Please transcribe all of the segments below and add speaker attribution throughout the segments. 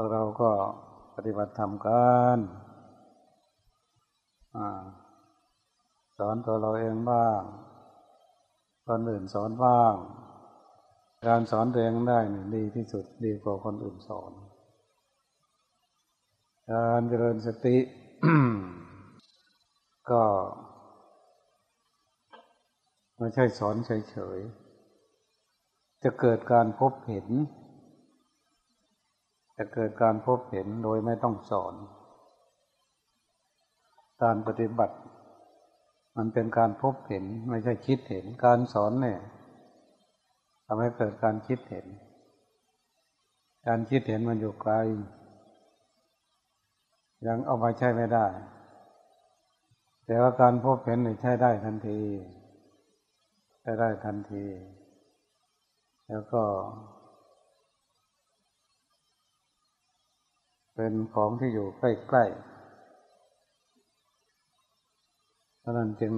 Speaker 1: วกเราก็ปฏิบัติธรรมกันสอนตัวเราเองบ้างคนอื่นสอนบ้าง การสอนตัวเองได้นี่ดีที่สุดดีกว่าคนอื่นสอน การเจริญสติ ก็ไม่ใช่สอนเฉยๆจะเกิดการพบเห็น จะเกิดการพบเห็นโดยไม่ต้องสอน การปฏิบัติ มันเป็นการพบเห็นไม่ใช่คิดเห็น การสอนเนี่ยทำให้เกิดการคิดเห็น การคิดเห็นมันอยู่ไกล ยังเอามาใช้ไม่ได้ แต่ว่าการพบเห็นนี่ใช้ได้ทันที ใช้ได้ทันที แล้วก็ เป็นของที่อยู่ใกล้ๆเพราะนั้นจึง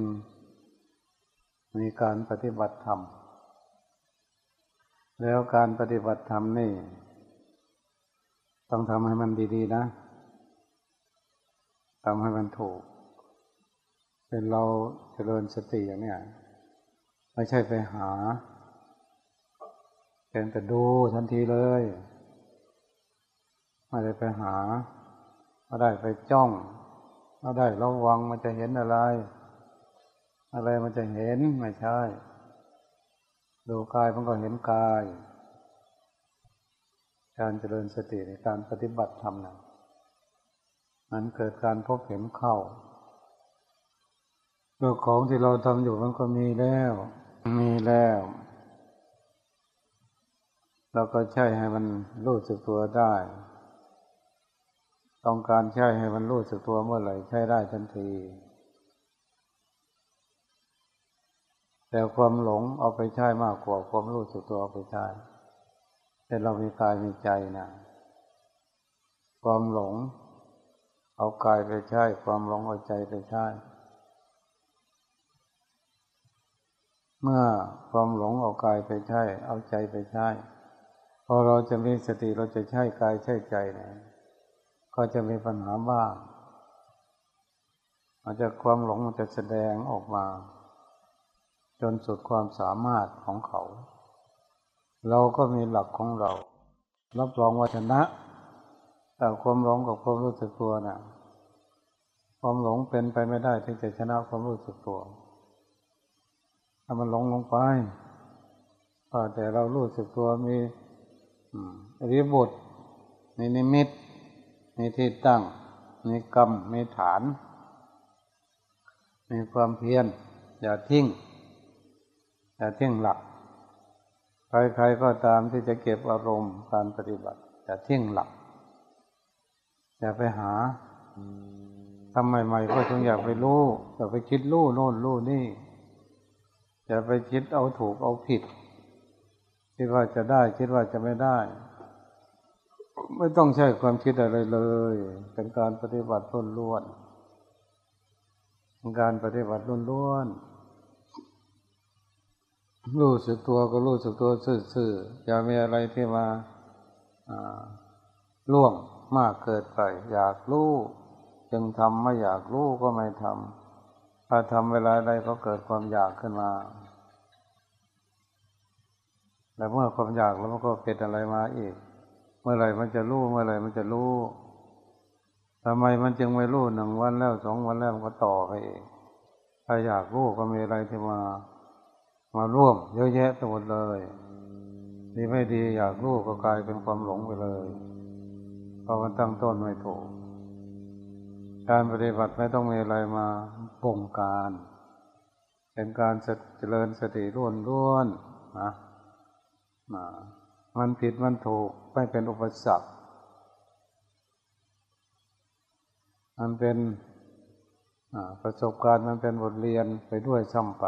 Speaker 1: มีการปฏิบัติธรรม แล้วการปฏิบัติธรรมนี่ ต้องทำให้มันดีๆนะทำให้มันถูก เป็นเราเจริญสติอย่างนี้ไม่ใช่ไปหาเป็นแต่ดูทันทีเลย ไม่ได้ไปหาไม่ได้ไปจ้องไม่ได้ระวังมันจะเห็นอะไร อะไรมันจะเห็นไม่ใช่ดูกายมันก็เห็นกาย การเจริญสติในการปฏิบัติธรรมนั้นมันเกิดการพบเห็นเข้าตัวของที่เราทำอยู่มันก็มีแล้ว มีแล้ว เราก็ใช้ให้มันรู้สึกตัวได้ ต้องการใช้ให้มันรู้สึกตัวเมื่อไหร่ใช้ได้ทันที แต่ความหลงเอาไปใช้มากกว่าความรู้สึกตัวเอาไปใช้แต่เรามีกายมีใจนะความหลง เอากายไปใช้ความหลงเอาใจไปใช้เมื่อความหลงเอากายไปใช้เอาใจไปใช้พอเราจะมีสติเราจะใช้กายใช้ใจนี่ย ก็จะมีปัญหาบ้างอาจจะความหลงมันจะแสดงออกมา จนสุดความสามารถของเขา เราก็มีหลักของเรา รับรองว่าชนะ แต่ความหลงกับความรู้สึกตัวนะ่ะ ความหลงเป็นไปไม่ได้ที่จะชนะความรู้สึกตัว ถ้ามันหลงลงไปแต่เรารู้สึกตัวมีอริบทมีนิมิต มีที่ตั้ง มีกรรม มีฐาน มีความเพียร อย่าทิ้ง อย่าทิ้งหลัก ใครๆก็ตามที่จะเก็บอารมณ์การปฏิบัติ อย่าทิ้งหลัก อย่าไปหาทำใหม่ๆก็ต้องอยากไปรู้อยากไปคิดรู้โน่นรู้นี่จะไปคิดเอาถูกเอาผิด คิดว่าจะได้ คิดว่าจะไม่ได้ ไม่ต้องใช้ความคิดอะไรเลย เป็นการปฏิบัติล้นล้วนการปฏิบัติล้นล้วนรู้สึกตัวก็รู้สึกตัวซื่อๆอย่ามีอะไรที่มาล่วงมากเกิดไป อยากรู้จึงทำไม่อยากรู้ก็ไม่ทำถ้าทำเวลาใดก็เกิดความอยากขึ้นมาแต่เมื่อความอยากแล้วมันก็เป็นอะไรมาอีก เมื่อไรมันจะรู้เมื่อไรมันจะรู้ทำไมมันจึงไม่รู้หนึ่งวันแล้วสองวันแล้วมันก็ต่อไปเองถ้าอยากรู้ก็มีอะไรที่มา มาร่วม เยอะแยะไปหมดเลยดีไม่ดีอยากรู้ก็กลายเป็นความหลงไปเลยเพราะมันตั้งต้นไม่ถูก การปฏิบัติไม่ต้องมีอะไรมาบงการ เป็นการเจริญสติร่วนร่วนนะนะ มันผิดมันถูกไม่เป็นอุปสรรค มันเป็นประสบการณ์มันเป็นบทเรียนไปด้วยซ้ำไป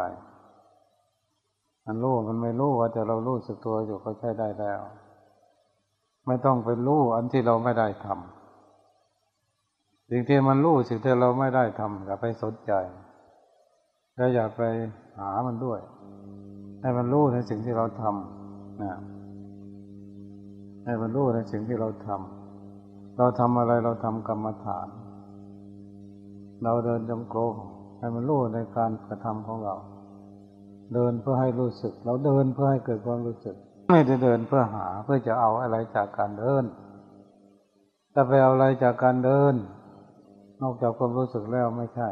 Speaker 1: มันรู้มันไม่รู้ว่าแต่เรารู้สึกตัวอยู่ก็ใช้ได้แล้ว ไม่ต้องไปรู้อันที่เราไม่ได้ทำสิ่งที่มันรู้สิ่งที่เราไม่ได้ทำอย่าไปสนใจ และอย่าไปหามันด้วย ให้มันรู้ในสิ่งที่เราทำนะ ให้มันรู้ในสิ่งที่เราทเราทำอะไรเราทำกรรมฐาน เราเดินจงกรมให้มันรู้ในการกระทำของเรา เดินเพื่อให้รู้สึก เราเดินเพื่อให้เกิดความรู้สึก ไม่ได้เดินเพื่อหาเพื่อจะเอาอะไรจากการเดินแต่ไปเอาอะไรจากการเดิน นอกจากความรู้สึกแล้วไม่ใช่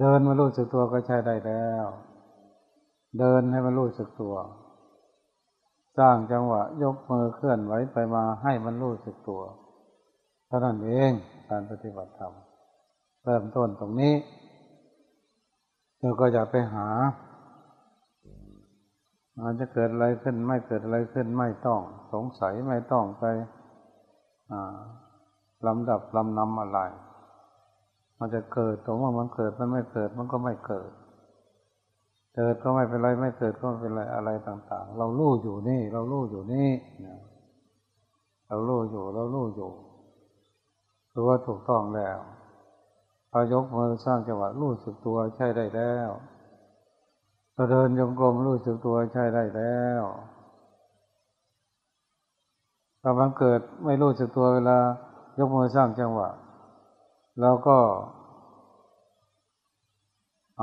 Speaker 1: เดินมารู้สึกตัวก็ใช่ได้แล้ว เดินให้มันรู้สึกตัว สร้างจังหวะยกมือเคลื่อนไหวไปมาให้มันรู้สึกตัวเท่านั้นเองการปฏิบัติธรรมเริ่มต้นตรงนี้เราก็จะไปหาอาจจะเกิดอะไรขึ้นไม่เกิดอะไรขึ้นไม่ต้องสงสัยไม่ต้องไปลำดับลำนำอะไร มันจะเกิดตรงว่ามันเกิดมันไม่เกิดมันก็ไม่เกิด เกิดก็ไม่เป็นไรไม่เกิดก็ไม่เป็นไรอะไรต่าง ๆ เราลู่อยู่นี่ เราลู่อยู่นี่เราลู่อยู่เราลู่อยู่รู้ว่าถูกต้องแล้วพอยกมือสร้างจังหวะรู้สึกตัวใช่ได้แล้วเราเดินยงกลมรู้สึกตัวใช่ได้แล้วถ้ามันเกิดไม่รู้สึกตัวเวลายกมือสร้างจังหวะเราก็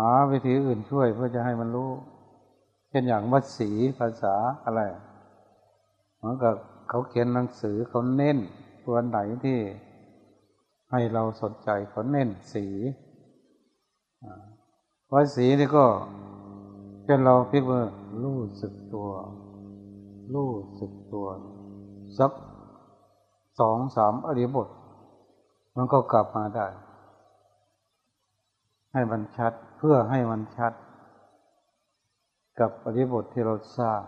Speaker 1: าวิธีอื่นช่วยเพื่อจะให้มันรู้ เช่นอย่างวัดสีภาษาอะไรเหมือนกับเขาเขียนหนังสือเขาเน้นตัวไหนที่ให้เราสนใจเขาเน้นสีวัดสีนี่ก็เช่นเราพิกมือรู้สึกตัว รู้สึกตัว สักสองสามอริบท มันก็กลับมาได้ ให้มันชัดเพื่อให้มันชัด กับอริบทที่เราสร้าง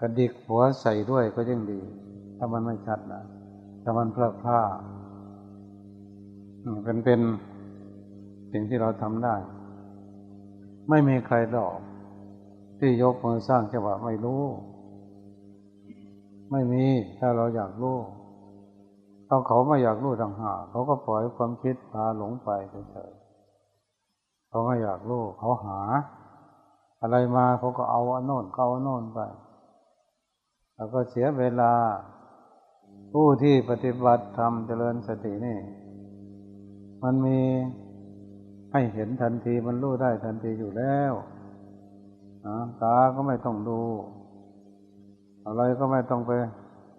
Speaker 1: กระดิกหัวใส่ด้วยก็ยังดี ถ้ามันไม่ชัดนะถ้ามันเพลาดผ้าเป็นเป็นสิ่งที่เราทำได้ ไม่มีใครดอก ที่ยกมือสร้างจังหวะไม่รู้ ไม่มีถ้าเราอยากรู้ เขาเขาไม่อยากรู้ต่างหากเขาก็ปล่อยความคิดพาหลงไปเฉยๆเขาไม่อยากรู้เขาหา อะไรมาเขาก็เอาอันโน่นเขาเอาโน่นไป แล้วก็เสียเวลา ผู้ที่ปฏิบัติธรรมเจริญสตินี่ มันมีให้เห็นทันทีมันรู้ได้ทันทีอยู่แล้วตาก็ไม่ต้องดู อะไรก็ไม่ต้องไป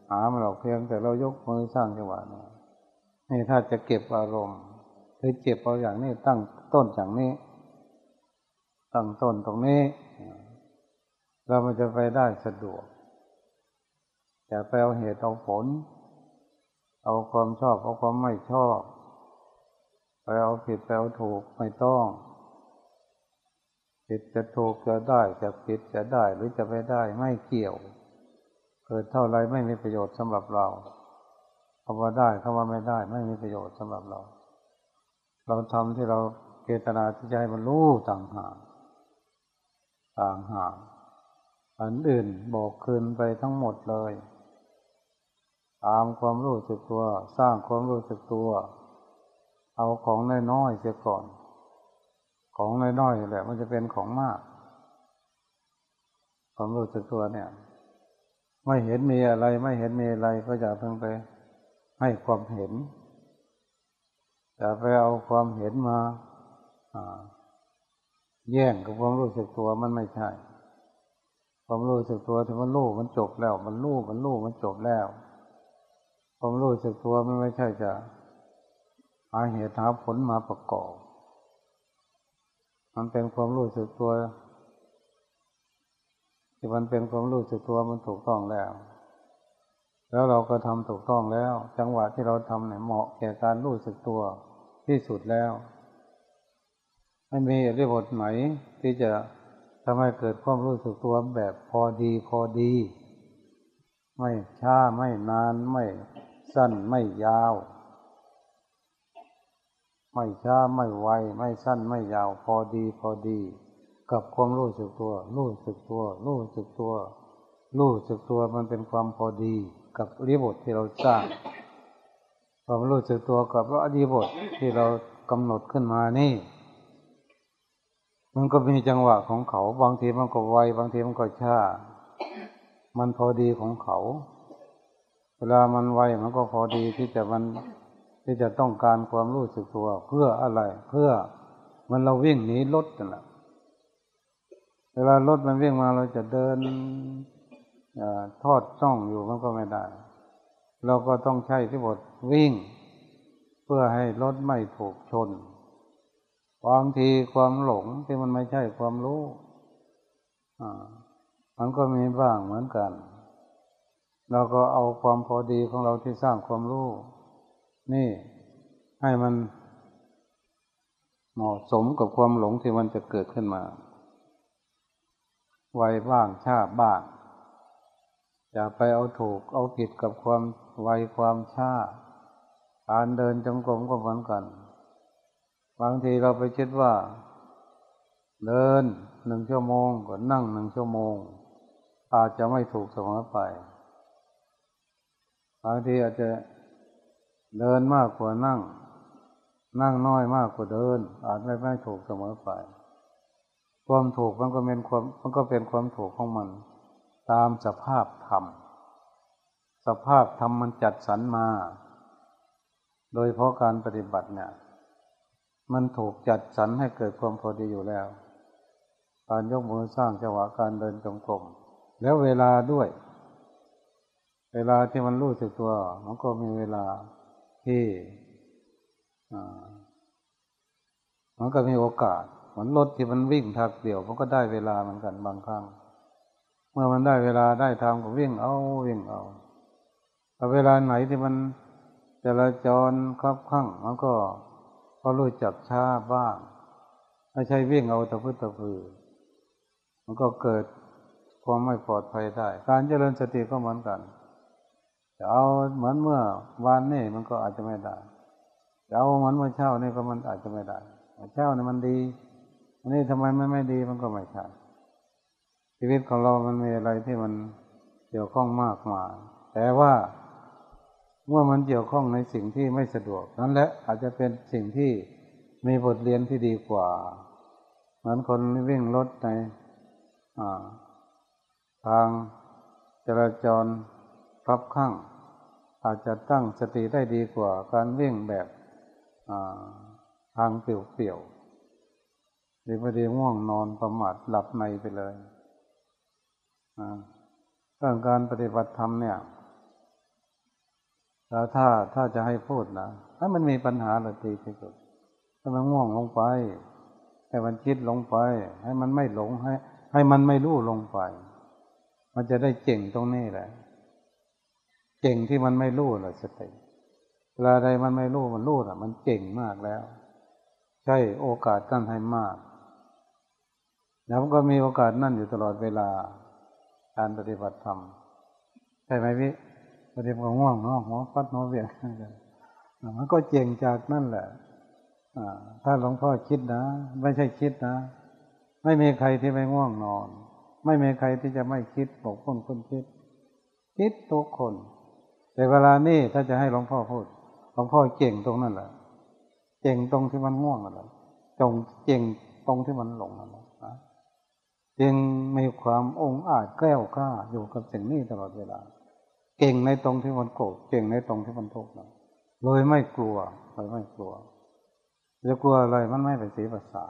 Speaker 1: หามันหรอกเพียงแต่เรายกมือสร้างจังหวะนี่ถ้าจะเก็บอารมณ์คือเก็บเอาอย่างนี้ตั้งต้นอย่างนี้ ตั้งต้นตรงนี้ เรามันจะไปได้สะดวกอย่ไปเอาเหตุเอาผล เอาความชอบเอาความไม่ชอบ ไปเอาผิดไปเอาถูกไม่ต้องผิดจะถูกจะได้จะผิดจะได้หรือจะไม่ได้ไม่เกี่ยว เกิดเท่าไรไม่มีประโยชน์สำหรับเราคำว่าได้คำว่าไม่ได้ ไม่มีประโยชน์สำหรับเรา เราทำที่เราเกตนาที่จะให้มันรู้ต่างหากต่างหากอันอื่นบอกคืนไปทั้งหมดเลย ตามความรู้สึกตัว สร้างความรู้สึกตัว เอาของน้อยๆเสียก่อน ของน้อยๆแหละมันจะเป็นของมาก ความรู้สึกตัวเนี่ย ไม่เห็นมีอะไร ไม่เห็นมีอะไรก็อย่าเพิ่งไปให้ความเห็นอย่าไปเอาความเห็นมาแย่งกับความรู้สึกตัวมันไม่ใช่ ความรู้สึกตัวที่มันรู้มันจบแล้ว มันรู้มันรู้มันจบแล้ว ความรู้สึกตัวมันไม่ใช่จะหาเหตุหาผลมาประกอบ มันเป็นความรู้สึกตัว ที่มันเป็นความรู้สึกตัวมันถูกต้องแล้ว แล้วเราก็ทำถูกต้องแล้ว จังหวะที่เราทำเนี่ยเหมาะแก่การรู้สึกตัวที่สุดแล้วไม่มีอริบทไหนที่จะทำให้เกิดความรู้สึกตัวแบบพอดีพอดี ไม่ช้าไม่นานไม่สั้นไม่ยาว ไม่ช้าไม่ไวไม่สั้นไม่ยาวพอดีพอดี กับความรู้สึกตัว รู้สึกตัว รู้สึกตัว รู้สึกตัวมันเป็นความพอดีกับรีบทที่เราสร้างความรู้สึกตัวกับอดีบทที่เรากำหนดขึ้นมานี่ มันก็มีจังหวะของเขา บางทีมันก็ไวบางทีมันก็ช้ามันพอดีของเขา เวลามันไวมันก็พอดีที่จะมันที่จะต้องการความรู้สึกตัว เพื่ออะไร เพื่อมันเราวิ่งหนีรถนั่นแหละ เวลารถมันวิ่งมาเราจะเดินอทอดช่องอยู่มันก็ไม่ได้ เราก็ต้องใช้ที่บทวิ่ง เพื่อให้รถไม่ถูกชนบางทีความหลงที่มันไม่ใช่ความรู้มันก็มีบ้างเหมือนกัน เราก็เอาความพอดีของเราที่สร้างความรู้ นี่ให้มันเหมาะสมกับความหลงที่มันจะเกิดขึ้นมา ไวบ้างช้าบ้างอย่าไปเอาถูกเอาผิดกับความไวความช้าการเดินจงกรมก็เหมือนกัน บางทีเราไปคิดว่า เดินหนึ่งชั่วโมงก็นั่งหนึ่งชั่วโมง อาจจะไม่ถูกเสมอไป บางทีอาจจะเดินมากกว่านั่ง นั่งน้อยมากกว่าเดิน อาจไม่ไม่ถูกเสมอไป ความถูกมันก็เป็นความมันก็เป็นความถูกของมัน ตามสภาพธรรม สภาพธรรมมันจัดสรรมา โดยเพราะการปฏิบัติเนี่ย มันถูกจัดสรรให้เกิดความพอดีอยู่แล้ว การยกมือสร้างจังหวะการเดินจงกรมแล้วเวลาด้วย เวลาที่มันรู้สึกตัว มันก็มีเวลาที่มันก็มีโอกาส เหมือนรถที่มันวิ่งทางเดี่ยวมันก็ได้เวลาเหมือนกันบางครั้ง เมื่อมันได้เวลาได้ทางก็วิ่งเอาวิ่งเอาแต่เวลาไหนที่มันจราจรครับข้างมันก็ก็รู้จักช้าบ้างไม่ใช่วิ่งเอาตะพื้นตะพือ มันก็เกิดความไม่ปลอดภัยได้ การเจริญสติก็เหมือนกันจะเอาเหมือนเมื่อวานนี่มันก็อาจจะไม่ได้จะเอาเหมือนเมื่อเช้านี่ก็มันอาจจะไม่ได้เช้านี่มันดี อันนี้ทำไมมันไม่ดีมันก็ไม่ใช่ชีวิตของเรามันมีอะไรที่มันเกี่ยวข้องมากมายแต่ว่าเมื่อมันเกี่ยวข้องในสิ่งที่ไม่สะดวก นั้นแหละอาจจะเป็นสิ่งที่มีบทเรียนที่ดีกว่า เหมือนคนวิ่งรถในทางจราจรรับข้าง อาจจะตั้งสติได้ดีกว่า การวิ่งแบบทางเปลี่ยวๆ หรือพอดีง่วงนอนประมาทหลับในไปเลยเรื่องการปฏิบัติธรรมเนี่ยแล้วถ้าถ้าจะให้พูดนะถ้ามันมีปัญหาเลยตีที่สุดถ้ามันง่วงลงไป ให้มันคิดลงไป ให้มันไม่หลงให้ ให้มันไม่รู้ลงไป มันจะได้เก่งตรงนี้แหละเก่งที่มันไม่รู้เลยสติเวลาใดมันไม่รู้มันรู้อะ มันเก่งมากแล้ว ใช่โอกาสตั้นให้มาก แล้วมันก็มีโอกาสนั่นอยู่ตลอดเวลา การปฏิบัติธรรมใช่ไหมพี่ปฏิบัติง่วงเนาะหัวฟัดหัวเวียงมันก็เก่งจากนั่นแหละถ้าหลวงพ่อคิดนะ ไม่ใช่คิดนะ ไม่มีใครที่ไม่ง่วงนอน ไม่มีใครที่จะไม่คิดปกป้องคนคิด คิดทุกคน แต่เวลานี้ถ้าจะให้หลวงพ่อพูดหลวงพ่อเก่งตรงนั้นแหละเก่งตรงที่มันง่วงนั่นแหละจงเก่งตรงที่มันหลงนั่นแหละ จึงมีความองอาจแก้วกล้าอยู่กับสิ่งนี้ตลอดเวลา เก่งในตรงที่มันโกรธเก่งในตรงที่มันทุกข์เลยไม่กลัวเลยไม่กลัวจะกลัวอะไรมันไม่ไปเสีภาษา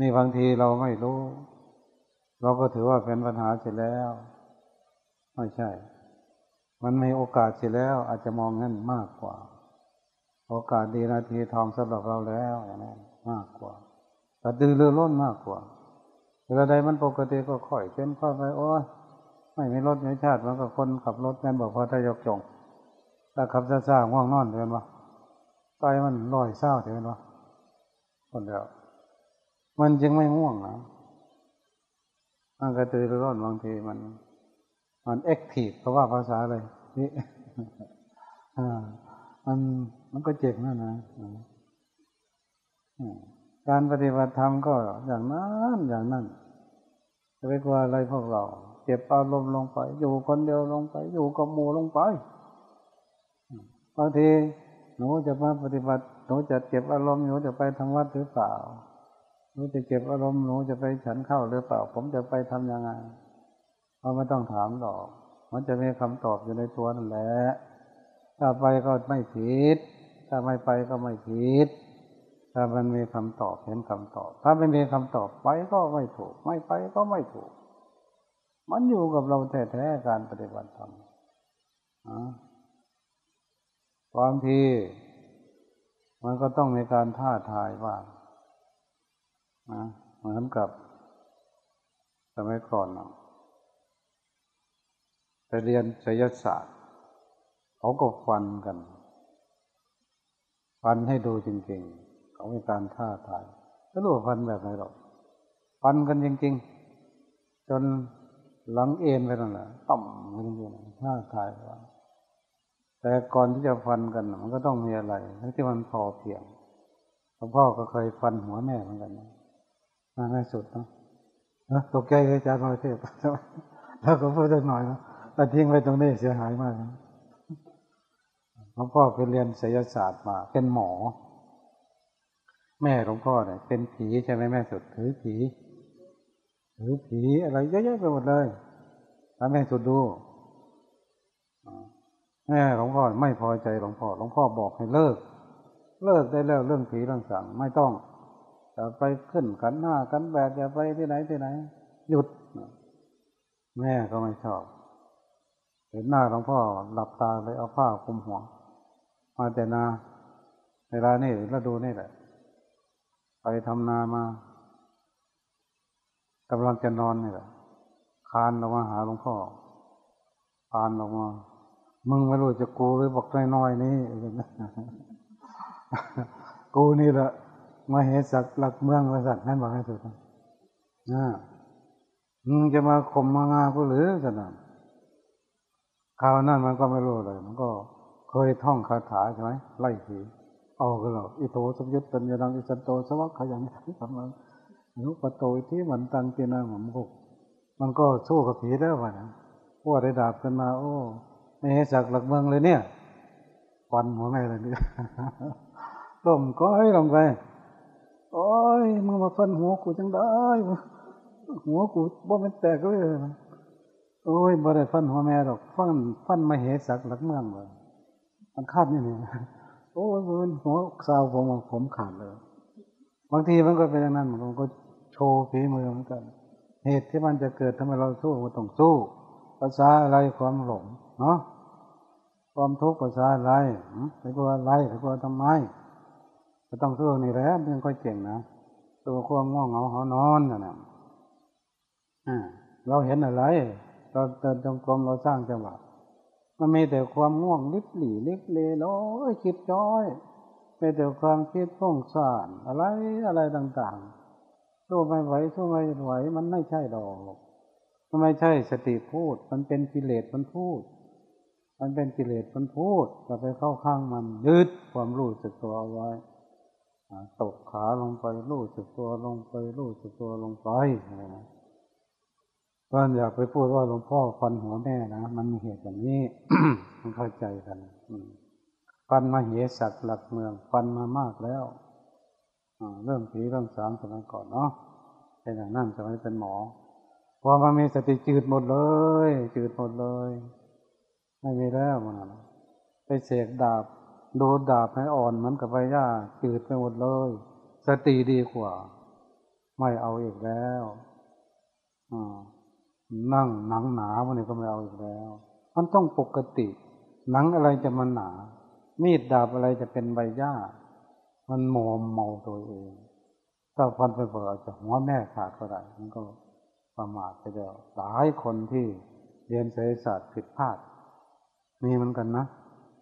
Speaker 1: นี่บางทีเราไม่รู้ เราก็ถือว่าเป็นปัญหาเสร็จแล้ว ไม่ใช่ มันมีโอกาสเสียแล้ว อาจจะมองงั้นมากกว่า โอกาสดีนาทีทองสำหรับเราแล้วอย่างนี้มากกว่าแต่ดื้อเรื่อล้นมากกว่า เวลาใดมันปกติก็ค่อยเช่นค่อยไปโอ้ยไม่มีรถไม่ชาติมันก็คนขับรถแม่นบอกพอทยกจงถ้าขับซ่าๆง่วงนอนเห็นปะใจมันลอยเศร้าเห็นปะคนเดียวมันจึงไม่ง่วงนะมันกระตือรือร้นบางทีมัน มันแอคทีฟเพราะว่าภาษาอะไรนี่มันมันก็เจ็บนั่นนะ การปฏิบัติธรรมก็อย่างนั้นอย่างนั้นจะไปกลัวอะไรพวกเราเจ็บอารมณ์ลงไป อยู่คนเดียวลงไป อยู่กับหมู่ลงไปบางทีหนูจะมาปฏิบัติหนูจะเก็บอารมณ์หนูจะไปทำวัดหรือเปล่าหนูจะเก็บอารมณ์หนูจะไปฉันเข้าหรือเปล่า ผมจะไปทํำยังไงเราไม่ต้องถามหรอกมมันจะมีคำตอบอยู่ในตัวนั่นแหละถ้าไปก็ไม่ผิด ถ้าไม่ไปก็ไม่ผิด ถ้ามันมีคำตอบเห็นคำตอบ ถ้าไม่มีคำตอบไปก็ไม่ถูก ไม่ไปก็ไม่ถูก มันอยู่กับเราแท้ๆการปฏิบัติธรรมความทีมันก็ต้องมีการท่าทายบ้างนะเหมือนกับสมัยก่อนเนาะไปเรียนศิลศาสตร์ เขาก็ฟันกัน ฟันให้ดูจริงๆ เขามีการท่าทายไม่รู้ฟันแบบไหนหรอกฟันกันจริง ๆ จนหลังเอ็นไปนั่นแหละต่ำกันจริงๆท่าทายว่าแต่ก่อนที่จะฟันกันมันก็ต้องมีอะไรที่มันพอเพียงหลวงพ่อก็เคยฟันหัวแม่เหมือนกันนะง่สุดเนาะตกใจอาจารย์มาเทพแล้วก็พูดหน่อยนะแต่ทิ้งไว้ตรงนี้เสียหายมากหลวงพ่อไปเรียนศิลศาสตร์มา เป็นหมอ แม่หลวงพ่อเนี่ยเป็นผีใช่ไหมแม่สุดถือผีถือผีอะไรเยอะๆไปหมดเลยแล้วแม่สุดดูแม่หลวงพ่อไม่พอใจหลวงพ่อหลวงพ่อบอกให้เลิก เลิกได้แล้วเรื่องผีเรื่องสั่งไม่ต้องจะไปขึ้นกันหน้ากันแบบจะไปที่ไหนที่ไหน หยุด แม่ก็ไม่ชอบ เห็นหน้าหลวงพ่อหลับตาเลยเอาผ้าคลุมหัวมาแต่นาเวลานี่ฤดูนี่แหละ ไปทำนามากำลังจะนอนนี่แหละคานลงมาหาหลวงพ่อคานลงมา มึงไม่รู้จะกูหรือบอกน้อยๆนี่กูนี่แหละมาเหตุสักหลักเมืองบริษัทนั่นบอกให้สุดนะมึงจะมาข่มมางากูหรือสนั่นข่าวนั่นมันก็ไม่รู้เลย มันก็เคยท่องคาถาใช่ไหมไล่ผี เอาก็หรอกอิโตสมยุตตัญญาังอิสันโตสวัคขยังทำมันนุปโตที่มันตังเจนาหมกกมันก็สู้กับผีได้วะนะพวกได้ดาบกันมา โอ้ไม่ให้สักหลักเมืองเลยเนี่ยฟันหัวแม่เลยเนี่ยต้มก้อยลงไปโอ้ยมึงมาฟันหัวกูจังได้หัวกูบ่เป็นแตกก็เลยโอ้ยบ่ได้ฟันหัวแม่หรอกฟันฟันมาเหสักหลักเมืองเลยมันขาดนี่เนี่ย โอ้ยมันหัวสาวผมผมขาดเลย บางทีมันก็เป็นอย่างนั้นมันก็โชว์ฝีมือเหมือนกัน เหตุที่มันจะเกิดทำไมเราสู้ก็ต้องสู้ภาษาอะไรความหลงเนาะความทุกข์ภาษาอะไรไม่กลัวอะไรไม่กลัวทำไมก็ต้องสู้นี่แหละมันค่อยเก่งนะตัวความง่วงเหงาหอนอนนะนะเราเห็นอะไร เราเดินจงกรมเราสร้างจังหวะ มันมีแต่ความง่วงลิบหลี่ลิบเลโอ้ยคิดจ้อยมีแต่ความคิดพุ่งสานอะไรอะไรต่างๆสู้ไม่ไหวสู้ไม่ไหวมันไม่ใช่ดอกมันไม่ใช่สติพูด มันเป็นกิเลสมันพูด มันเป็นกิเลสมันพูดจะไปเข้าข้างมันยึดความรู้สึกตัวเอาไว้ตกขาลงไปรู้สึกตัวลงไปรู้สึกตัวลงไป ก็อย่าไปพูดว่าหลวงพ่อฟันหัวแม่นะมันมีเหตุอย่างนี้มันเข้าใจกันฟันมาเหสักหลักเมือง ฟันมามากแล้วเรื่องผีเรื่องสางสมัยก่อนเนาะเป็นอย่างนั้นสมัยเป็นหมอพอมามีสติจืดหมดเลย จืดหมดเลย ไม่มีแล้วมันไปเสกดาบโดนดาบให้อ่อนมันกับใบหญ้าจืดไปหมดเลย สติดีกว่า ไม่เอาอีกแล้วอ่า นั่งหนังหนาวันนี้ก็ไม่เอาอีกแล้ว มันต้องปกติ หนังอะไรจะมันหนา มีดดาบอะไรจะเป็นใบหญ้า มันโมมเมาตัวเอง ถ้าฟันไปเปิดจะหัวแม่ขาดก็ได้มันก็ประมาทไปแล้วหลายคนที่เรียนเศรษฐศาสตร์ผิดพลาดมีเหมือนกันนะ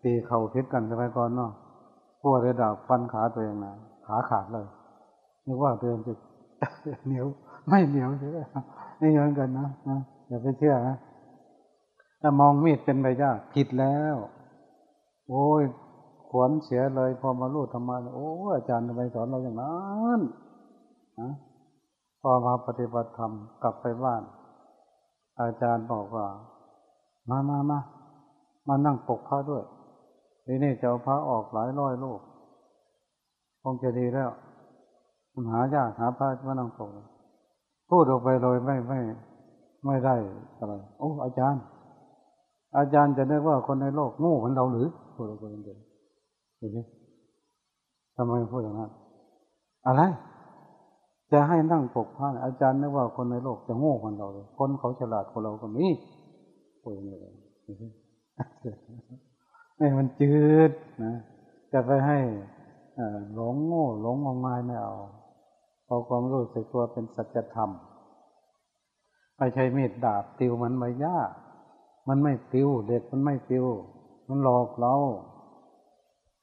Speaker 1: ตีเข่าพิษกันสมัยก่อนเนาะพวกระดับฟันขาตัวเองนะขาขาดเลยนึกว่าตัวเองจะเหนียวไม่เหนียวใช่ไหม นี่เหมือนกันนะอย่าไปเชื่อนะถ้ามองมีดเป็นใบหญ้าผิดแล้ว โอ้ยขวนเสียเลยพอมาลูดทำไมะโอ้อาจารย์ทำไมสอนเราอย่างนั้นนะพอมาปฏิบัติธรรมกลับไปบ้าน อาจารย์บอกว่า มามามามานั่งปกพระด้วยทีนี้จะเอาพระออกหลายร้อยลูกคงจะดีแล้วมันหายากหาพระมานั่งปก พูดออกไปเลยไม่ไม่ไม่ได้อะไรโอ้อาจารย์ อาจารย์จะนึกว่าคนในโลกโง่เหมือนเราหรือพูดคนเดียเห็นไหมทำไมพูดอย่างนั้นอะไร จะให้นั่งปกผ้าอาจารย์นึกว่าคนในโลกจะโง่เหมือนเราเลยคนเขาฉลาดกว่าเราก็มีพูดอย่างนี้เลยไม่มันจืดนะจะไปให้หลงโง่หลงงมงายไม่เอา พอความรู้สึกตัวเป็นสัจธรรมไม่ใช่มีดดาบติวมันไม่ยากมันไม่ติวเด็กมันไม่ติว มันหลอกเรา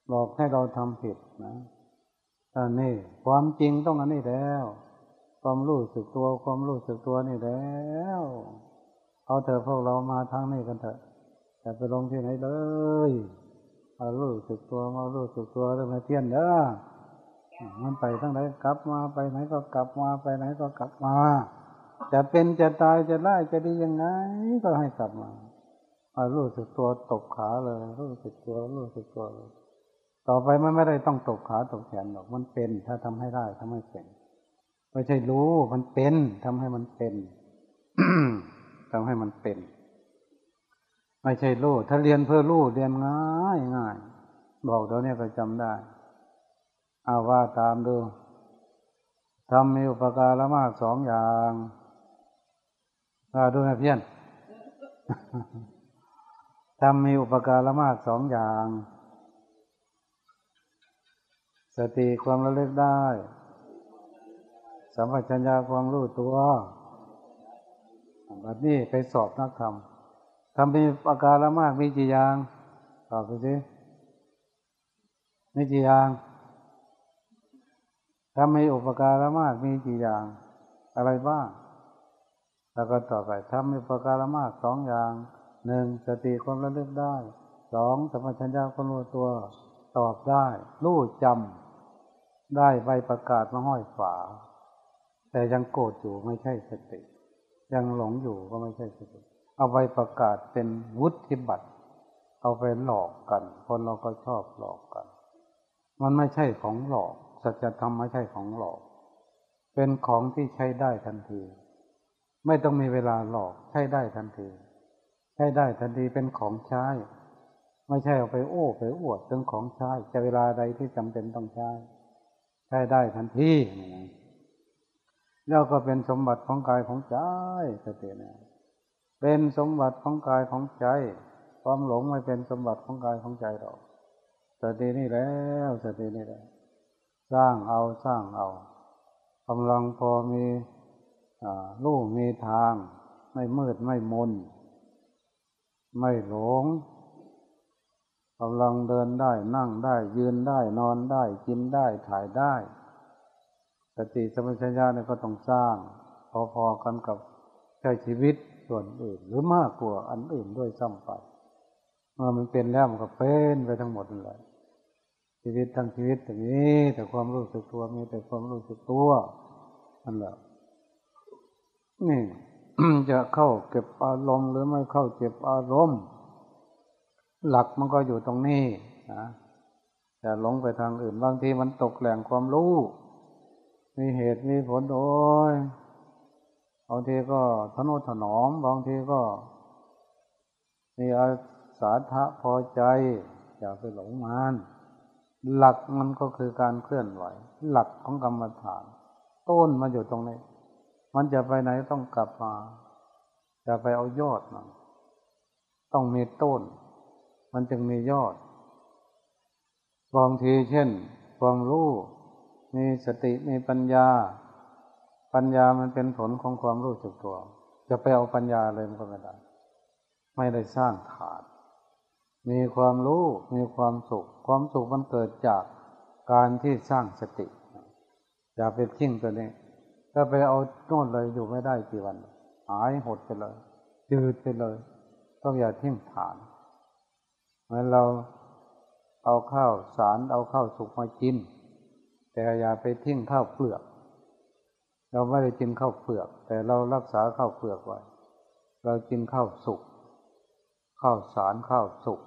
Speaker 1: หลอกให้เราทำผิดนะอันนี้ความจริงต้องอันนี้แล้ว ความรู้สึกตัว ความรู้สึกตัวนี่แล้วเอาเถอะพวกเรามาทางนี้กันเถอะอย่าไปลงที่ไหนเลยมารู้สึกตัวมารู้สึกตัวแล้วมาเทียนเด้อ มันไปทั้งไหนกลับมาไปไหนก็กลับมาไปไหนก็กลับมา จะเป็นจะตายจะได้จะดียังไง ก็ให้กลับมามารู้สึกตัวตบขาเลย รู้สึกตัวรู้สึกตัวเลย ต่อไปมันไม่ได้ต้องตบขาตบแขนหรอกมันเป็น ถ้าทำให้ได้ทำให้เป็นไม่ใช่รู้มันเป็นทำให้มันเป็นทำให้มันเป็น ไม่ใช่รู้ถ้าเรียนเพื่อรู้เรียนง่ายง่ายบอกเดี๋ยวนี้ก็จำได้ เอาว่าตามดูทำมีอุปการะมากสองอย่างว่าดูนะเพี้ยนทำมีอุปการะมากสองอย่าง สติความระลึกได้ สัมปชัญญะความรู้ตัวแบบนี้ไปสอบนักธรรมทำมีอาการละมากมีกี่อย่างตอบไปสิมีกี่อย่าง ทำมีอุปการละมากมีกี่อย่าง อะไรบ้าง แล้วก็ต่อไปทำมีอุปการละมากสองอย่างหนึ่งสติความระลึกได้สองสมัชัญญาความรู้ตัวตอบได้ รู้จำได้ใบประกาศมาห้อยฝา แต่ยังโกรธอยู่ไม่ใช่สติ ยังหลงอยู่ก็ไม่ใช่สติ เอาไปประกาศเป็นวุฒิบัตรเอาไปหลอกกัน คนเราก็ชอบหลอกกัน มันไม่ใช่ของหลอก สัจธรรมไม่ใช่ของหลอก เป็นของที่ใช้ได้ทันที ไม่ต้องมีเวลาหลอกใช้ได้ทันที ใช้ได้ทันทีเป็นของใช้ ไม่ใช่เอาไปโอ้ไปอวดเรื่องของใช้จะเวลาใดที่จำเป็นต้องใช้ ใช้ได้ทันทีแล้วก็เป็นสมบัติของกายของใจสติเนี่ยเป็นสมบัติของกายของใจ ความหลงไม่เป็นสมบัติของกายของใจหรอกสตินี่แล้วสตินี่แล้ว สร้างเอาสร้างเอากำลังพอมีลู่มีทาง ไม่มืดไม่มน ไม่หลงกำลังเดินได้นั่งได้ยืนได้นอนได้กินได้ถ่ายได้สติสมัชัญญาเนี่ยก็ต้องสร้าง พอๆกันกับใช้ชีวิตส่วนอื่น หรือมากกว่าอันอื่นด้วยซ้ำไปเมื่อมันเป็นแล้วมันก็เป็นไปทั้งหมดเลย ชีวิตทั้งชีวิตอย่นี้แต่ความรู้สึกตัวมีแต่ความรู้สึกตัวนั่นแหละนี่จะเข้าเก็บอารมณ์หรือไม่เข้าเก็บอารมณ์ หลักมันก็อยู่ตรงนี้นะจะหลงไปทางอื่นบางทีมันตกแหล่งความรู้ มีเหตุมีผลโดยบางทีก็ทนุถนอม บางทีก็ มีอาสาทะพอใจ อย่าไปหลงมาน หลักมันก็คือการเคลื่อนไหว หลักของกรรมฐาน ต้นมันอยู่ตรงนี้ มันจะไปไหนต้องกลับมาจะไปเอายอดมันต้องมีต้น มันจึงมียอดบางทีเช่นความรู้มีสติมีปัญญา ปัญญามันเป็นผลของความรู้สึกตัว จะไปเอาปัญญาเลยมันก็ไม่ได้ ไม่ได้สร้างฐาน มีความรู้มีความสุข ความสุขมันเกิดจากการที่สร้างสติ อย่าไปทิ้งตัวนี้ ถ้าไปเอาโน่นเลยอยู่ไม่ได้กี่วัน หายหดไปเลย จืดไปเลย ต้องอย่าทิ้งฐานเหมือนเราเอาข้าวสารเอาข้าวสุกมากิน แต่อย่าไปทิ้งข้าวเปลือก เราไม่ได้กินข้าวเปลือก แต่เรารักษาข้าวเปลือกไว้ เรากินข้าวสุกข้าวสารข้าวสุก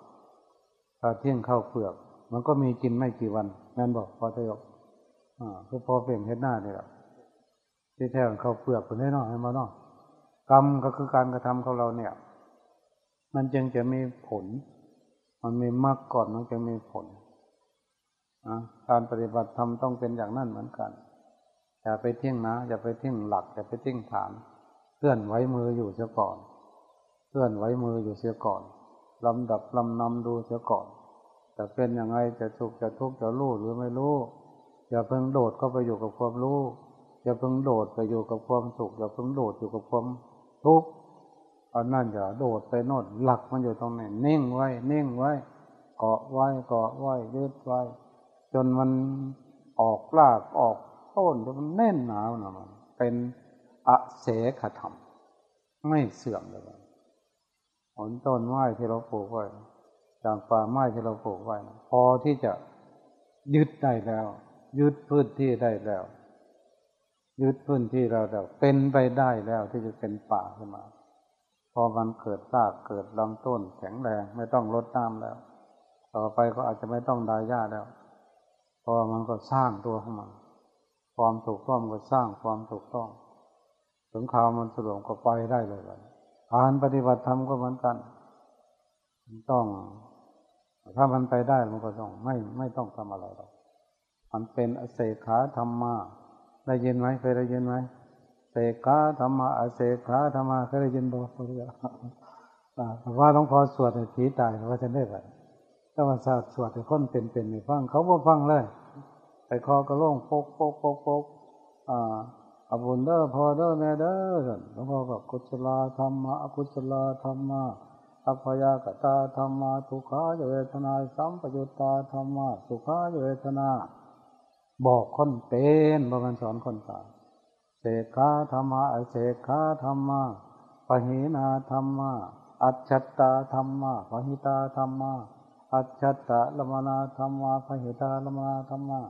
Speaker 1: ถ้าเที่ยงข้าวเปลือก มันก็มีกินไม่กี่วันนั่นบอกพอทยกอ่าคือพอเปลี่ยนเห็ดหน้าเนี่ยที่แท้ข้าวเปลือกคนนี้นาะให้มาเนาะกรรมก็คือการกระทำของเราเนี่ย มันจึงจะมีผล มันมีมากก่อนมันจะมีผลการปฏิบัติธรรมต้องเป็นอย่างนั้นเหมือนกัน อย่าไปเที่ยงนะ อย่าไปเที่ยงหลัก อย่าไปเที่ยงฐาน เคลื่อนไว้มืออยู่เสียก่อน เคลื่อนไว้มืออยู่เสียก่อน ลำดับลำนำดูเสียก่อนจะเป็นยังไงจะสุขจะทุกข์จะรู้หรือไม่รู้อย่าเพิ่งโดดเข้าไปอยู่กับความรู้อย่าเพิ่งโดดไปอยู่กับความสุขอย่าเพิ่งโดดอยู่กับความทุกข์อันนั้นอย่าโดดไปโน่นหลักมันอยู่ตรงไหนนิ่งไว้นิ่งไว้เกาะไว้เกาะไว้ยึดไว้ จนมันออกลากออกต้นจนมันแน่นหนาวนะมันเป็นอเสขธรรม ไม่เสื่อมเลย ผลต้นไม้ที่เราปลูกไว้จากป่าไม้ที่เราปลูกไว้ พอที่จะยึดได้แล้ว ยึดพื้นที่ได้แล้ว ยึดพื้นที่เราแล้วเป็นไปได้แล้วที่จะเป็นป่าขึ้นมา พอมันเกิดรากเกิดลำต้นแข็งแรงไม่ต้องรดน้ำแล้ว ต่อไปก็อาจจะไม่ต้องดายหญ้าแล้ว พอมันก็สร้างตัวของมัน ความถูกต้องก็สร้างความถูกต้อง ถึงข่าวมันสะดวกก็ไปได้เลย การปฏิบัติธรรมก็เหมือนกัน ต้อง ถ้ามันไปได้มันก็ต้อง ไม่ไม่ต้องทำอะไรหรอกมันเป็นอเสขาธรรมะได้ยินไหมเคยได้ยินไหมเสขาธรรมะอเสขาธรรมะเคยได้ยินบอกเขาเรียกว่าต้องพอสวดในผีตายว่าจะได้ไหมถ้าว่าสวดสวดให้คนเป็นเป็นไม่ฟังเขาบ่ฟังเลยไปคอกระโล่งปกปกปกปกอ่า อบุญเด้อพอเด้อแม่เด้อหลวงพ่อก็กุศลธรรมะอกุศลธรรมะอัพยากตาธรรมะทุกขาเวทนาสัมปยุตตาธรรมะสุขาเวทนา บอกคนเป็นบางสอนคนตายเสกขาธรรมะเสกขาธรรมะปะหินาธรรมะอัจฉตาธรรมะปหิตาธรรมะอัจฉตะละมนาธรรมะปหิตาละมนาธรรมะ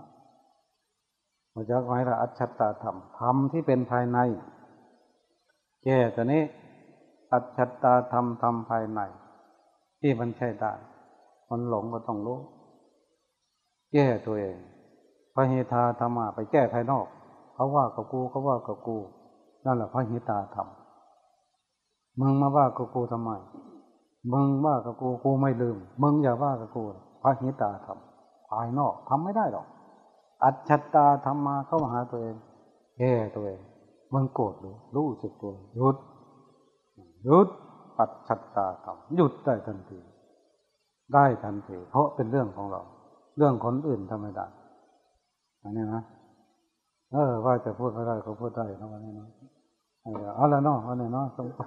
Speaker 1: มันจะหมายละอัจฉตาธรรมธรรมที่เป็นภายใน แก่ตัวนี้ อัจฉตาธรรมธรรมภายใน ที่มันใช่ได้มันหลงก็ต้องรู้ แก้ตัวเองพระเหตาธรรมะไปแก้ภายนอกเขาว่ากับกูเขาว่ากับกูนั่นแหละพระเหตาธรรมมึงมาว่ากับกูทำไมมึงว่ากับกูกูไม่ลืม มึงอย่าว่ากับกูพระเหตาธรรมภายนอกทำไม่ได้หรอก อัจฉตาธรรมาเข้ามาหาตัวเองแก้ตัวเองมึงโกรธหรือรู้สึกตัวหยุดหยุดอัจฉตาธรรมหยุดได้ทันที ได้ทันทีเพราะเป็นเรื่องของเรา เรื่องคนอื่นทำไม่ได้อันนี้นะเออว่าจะพูดไม่ได้ก็พูดได้นะวันนี้นะเอาละเนาะวันนี้เนาะสมไป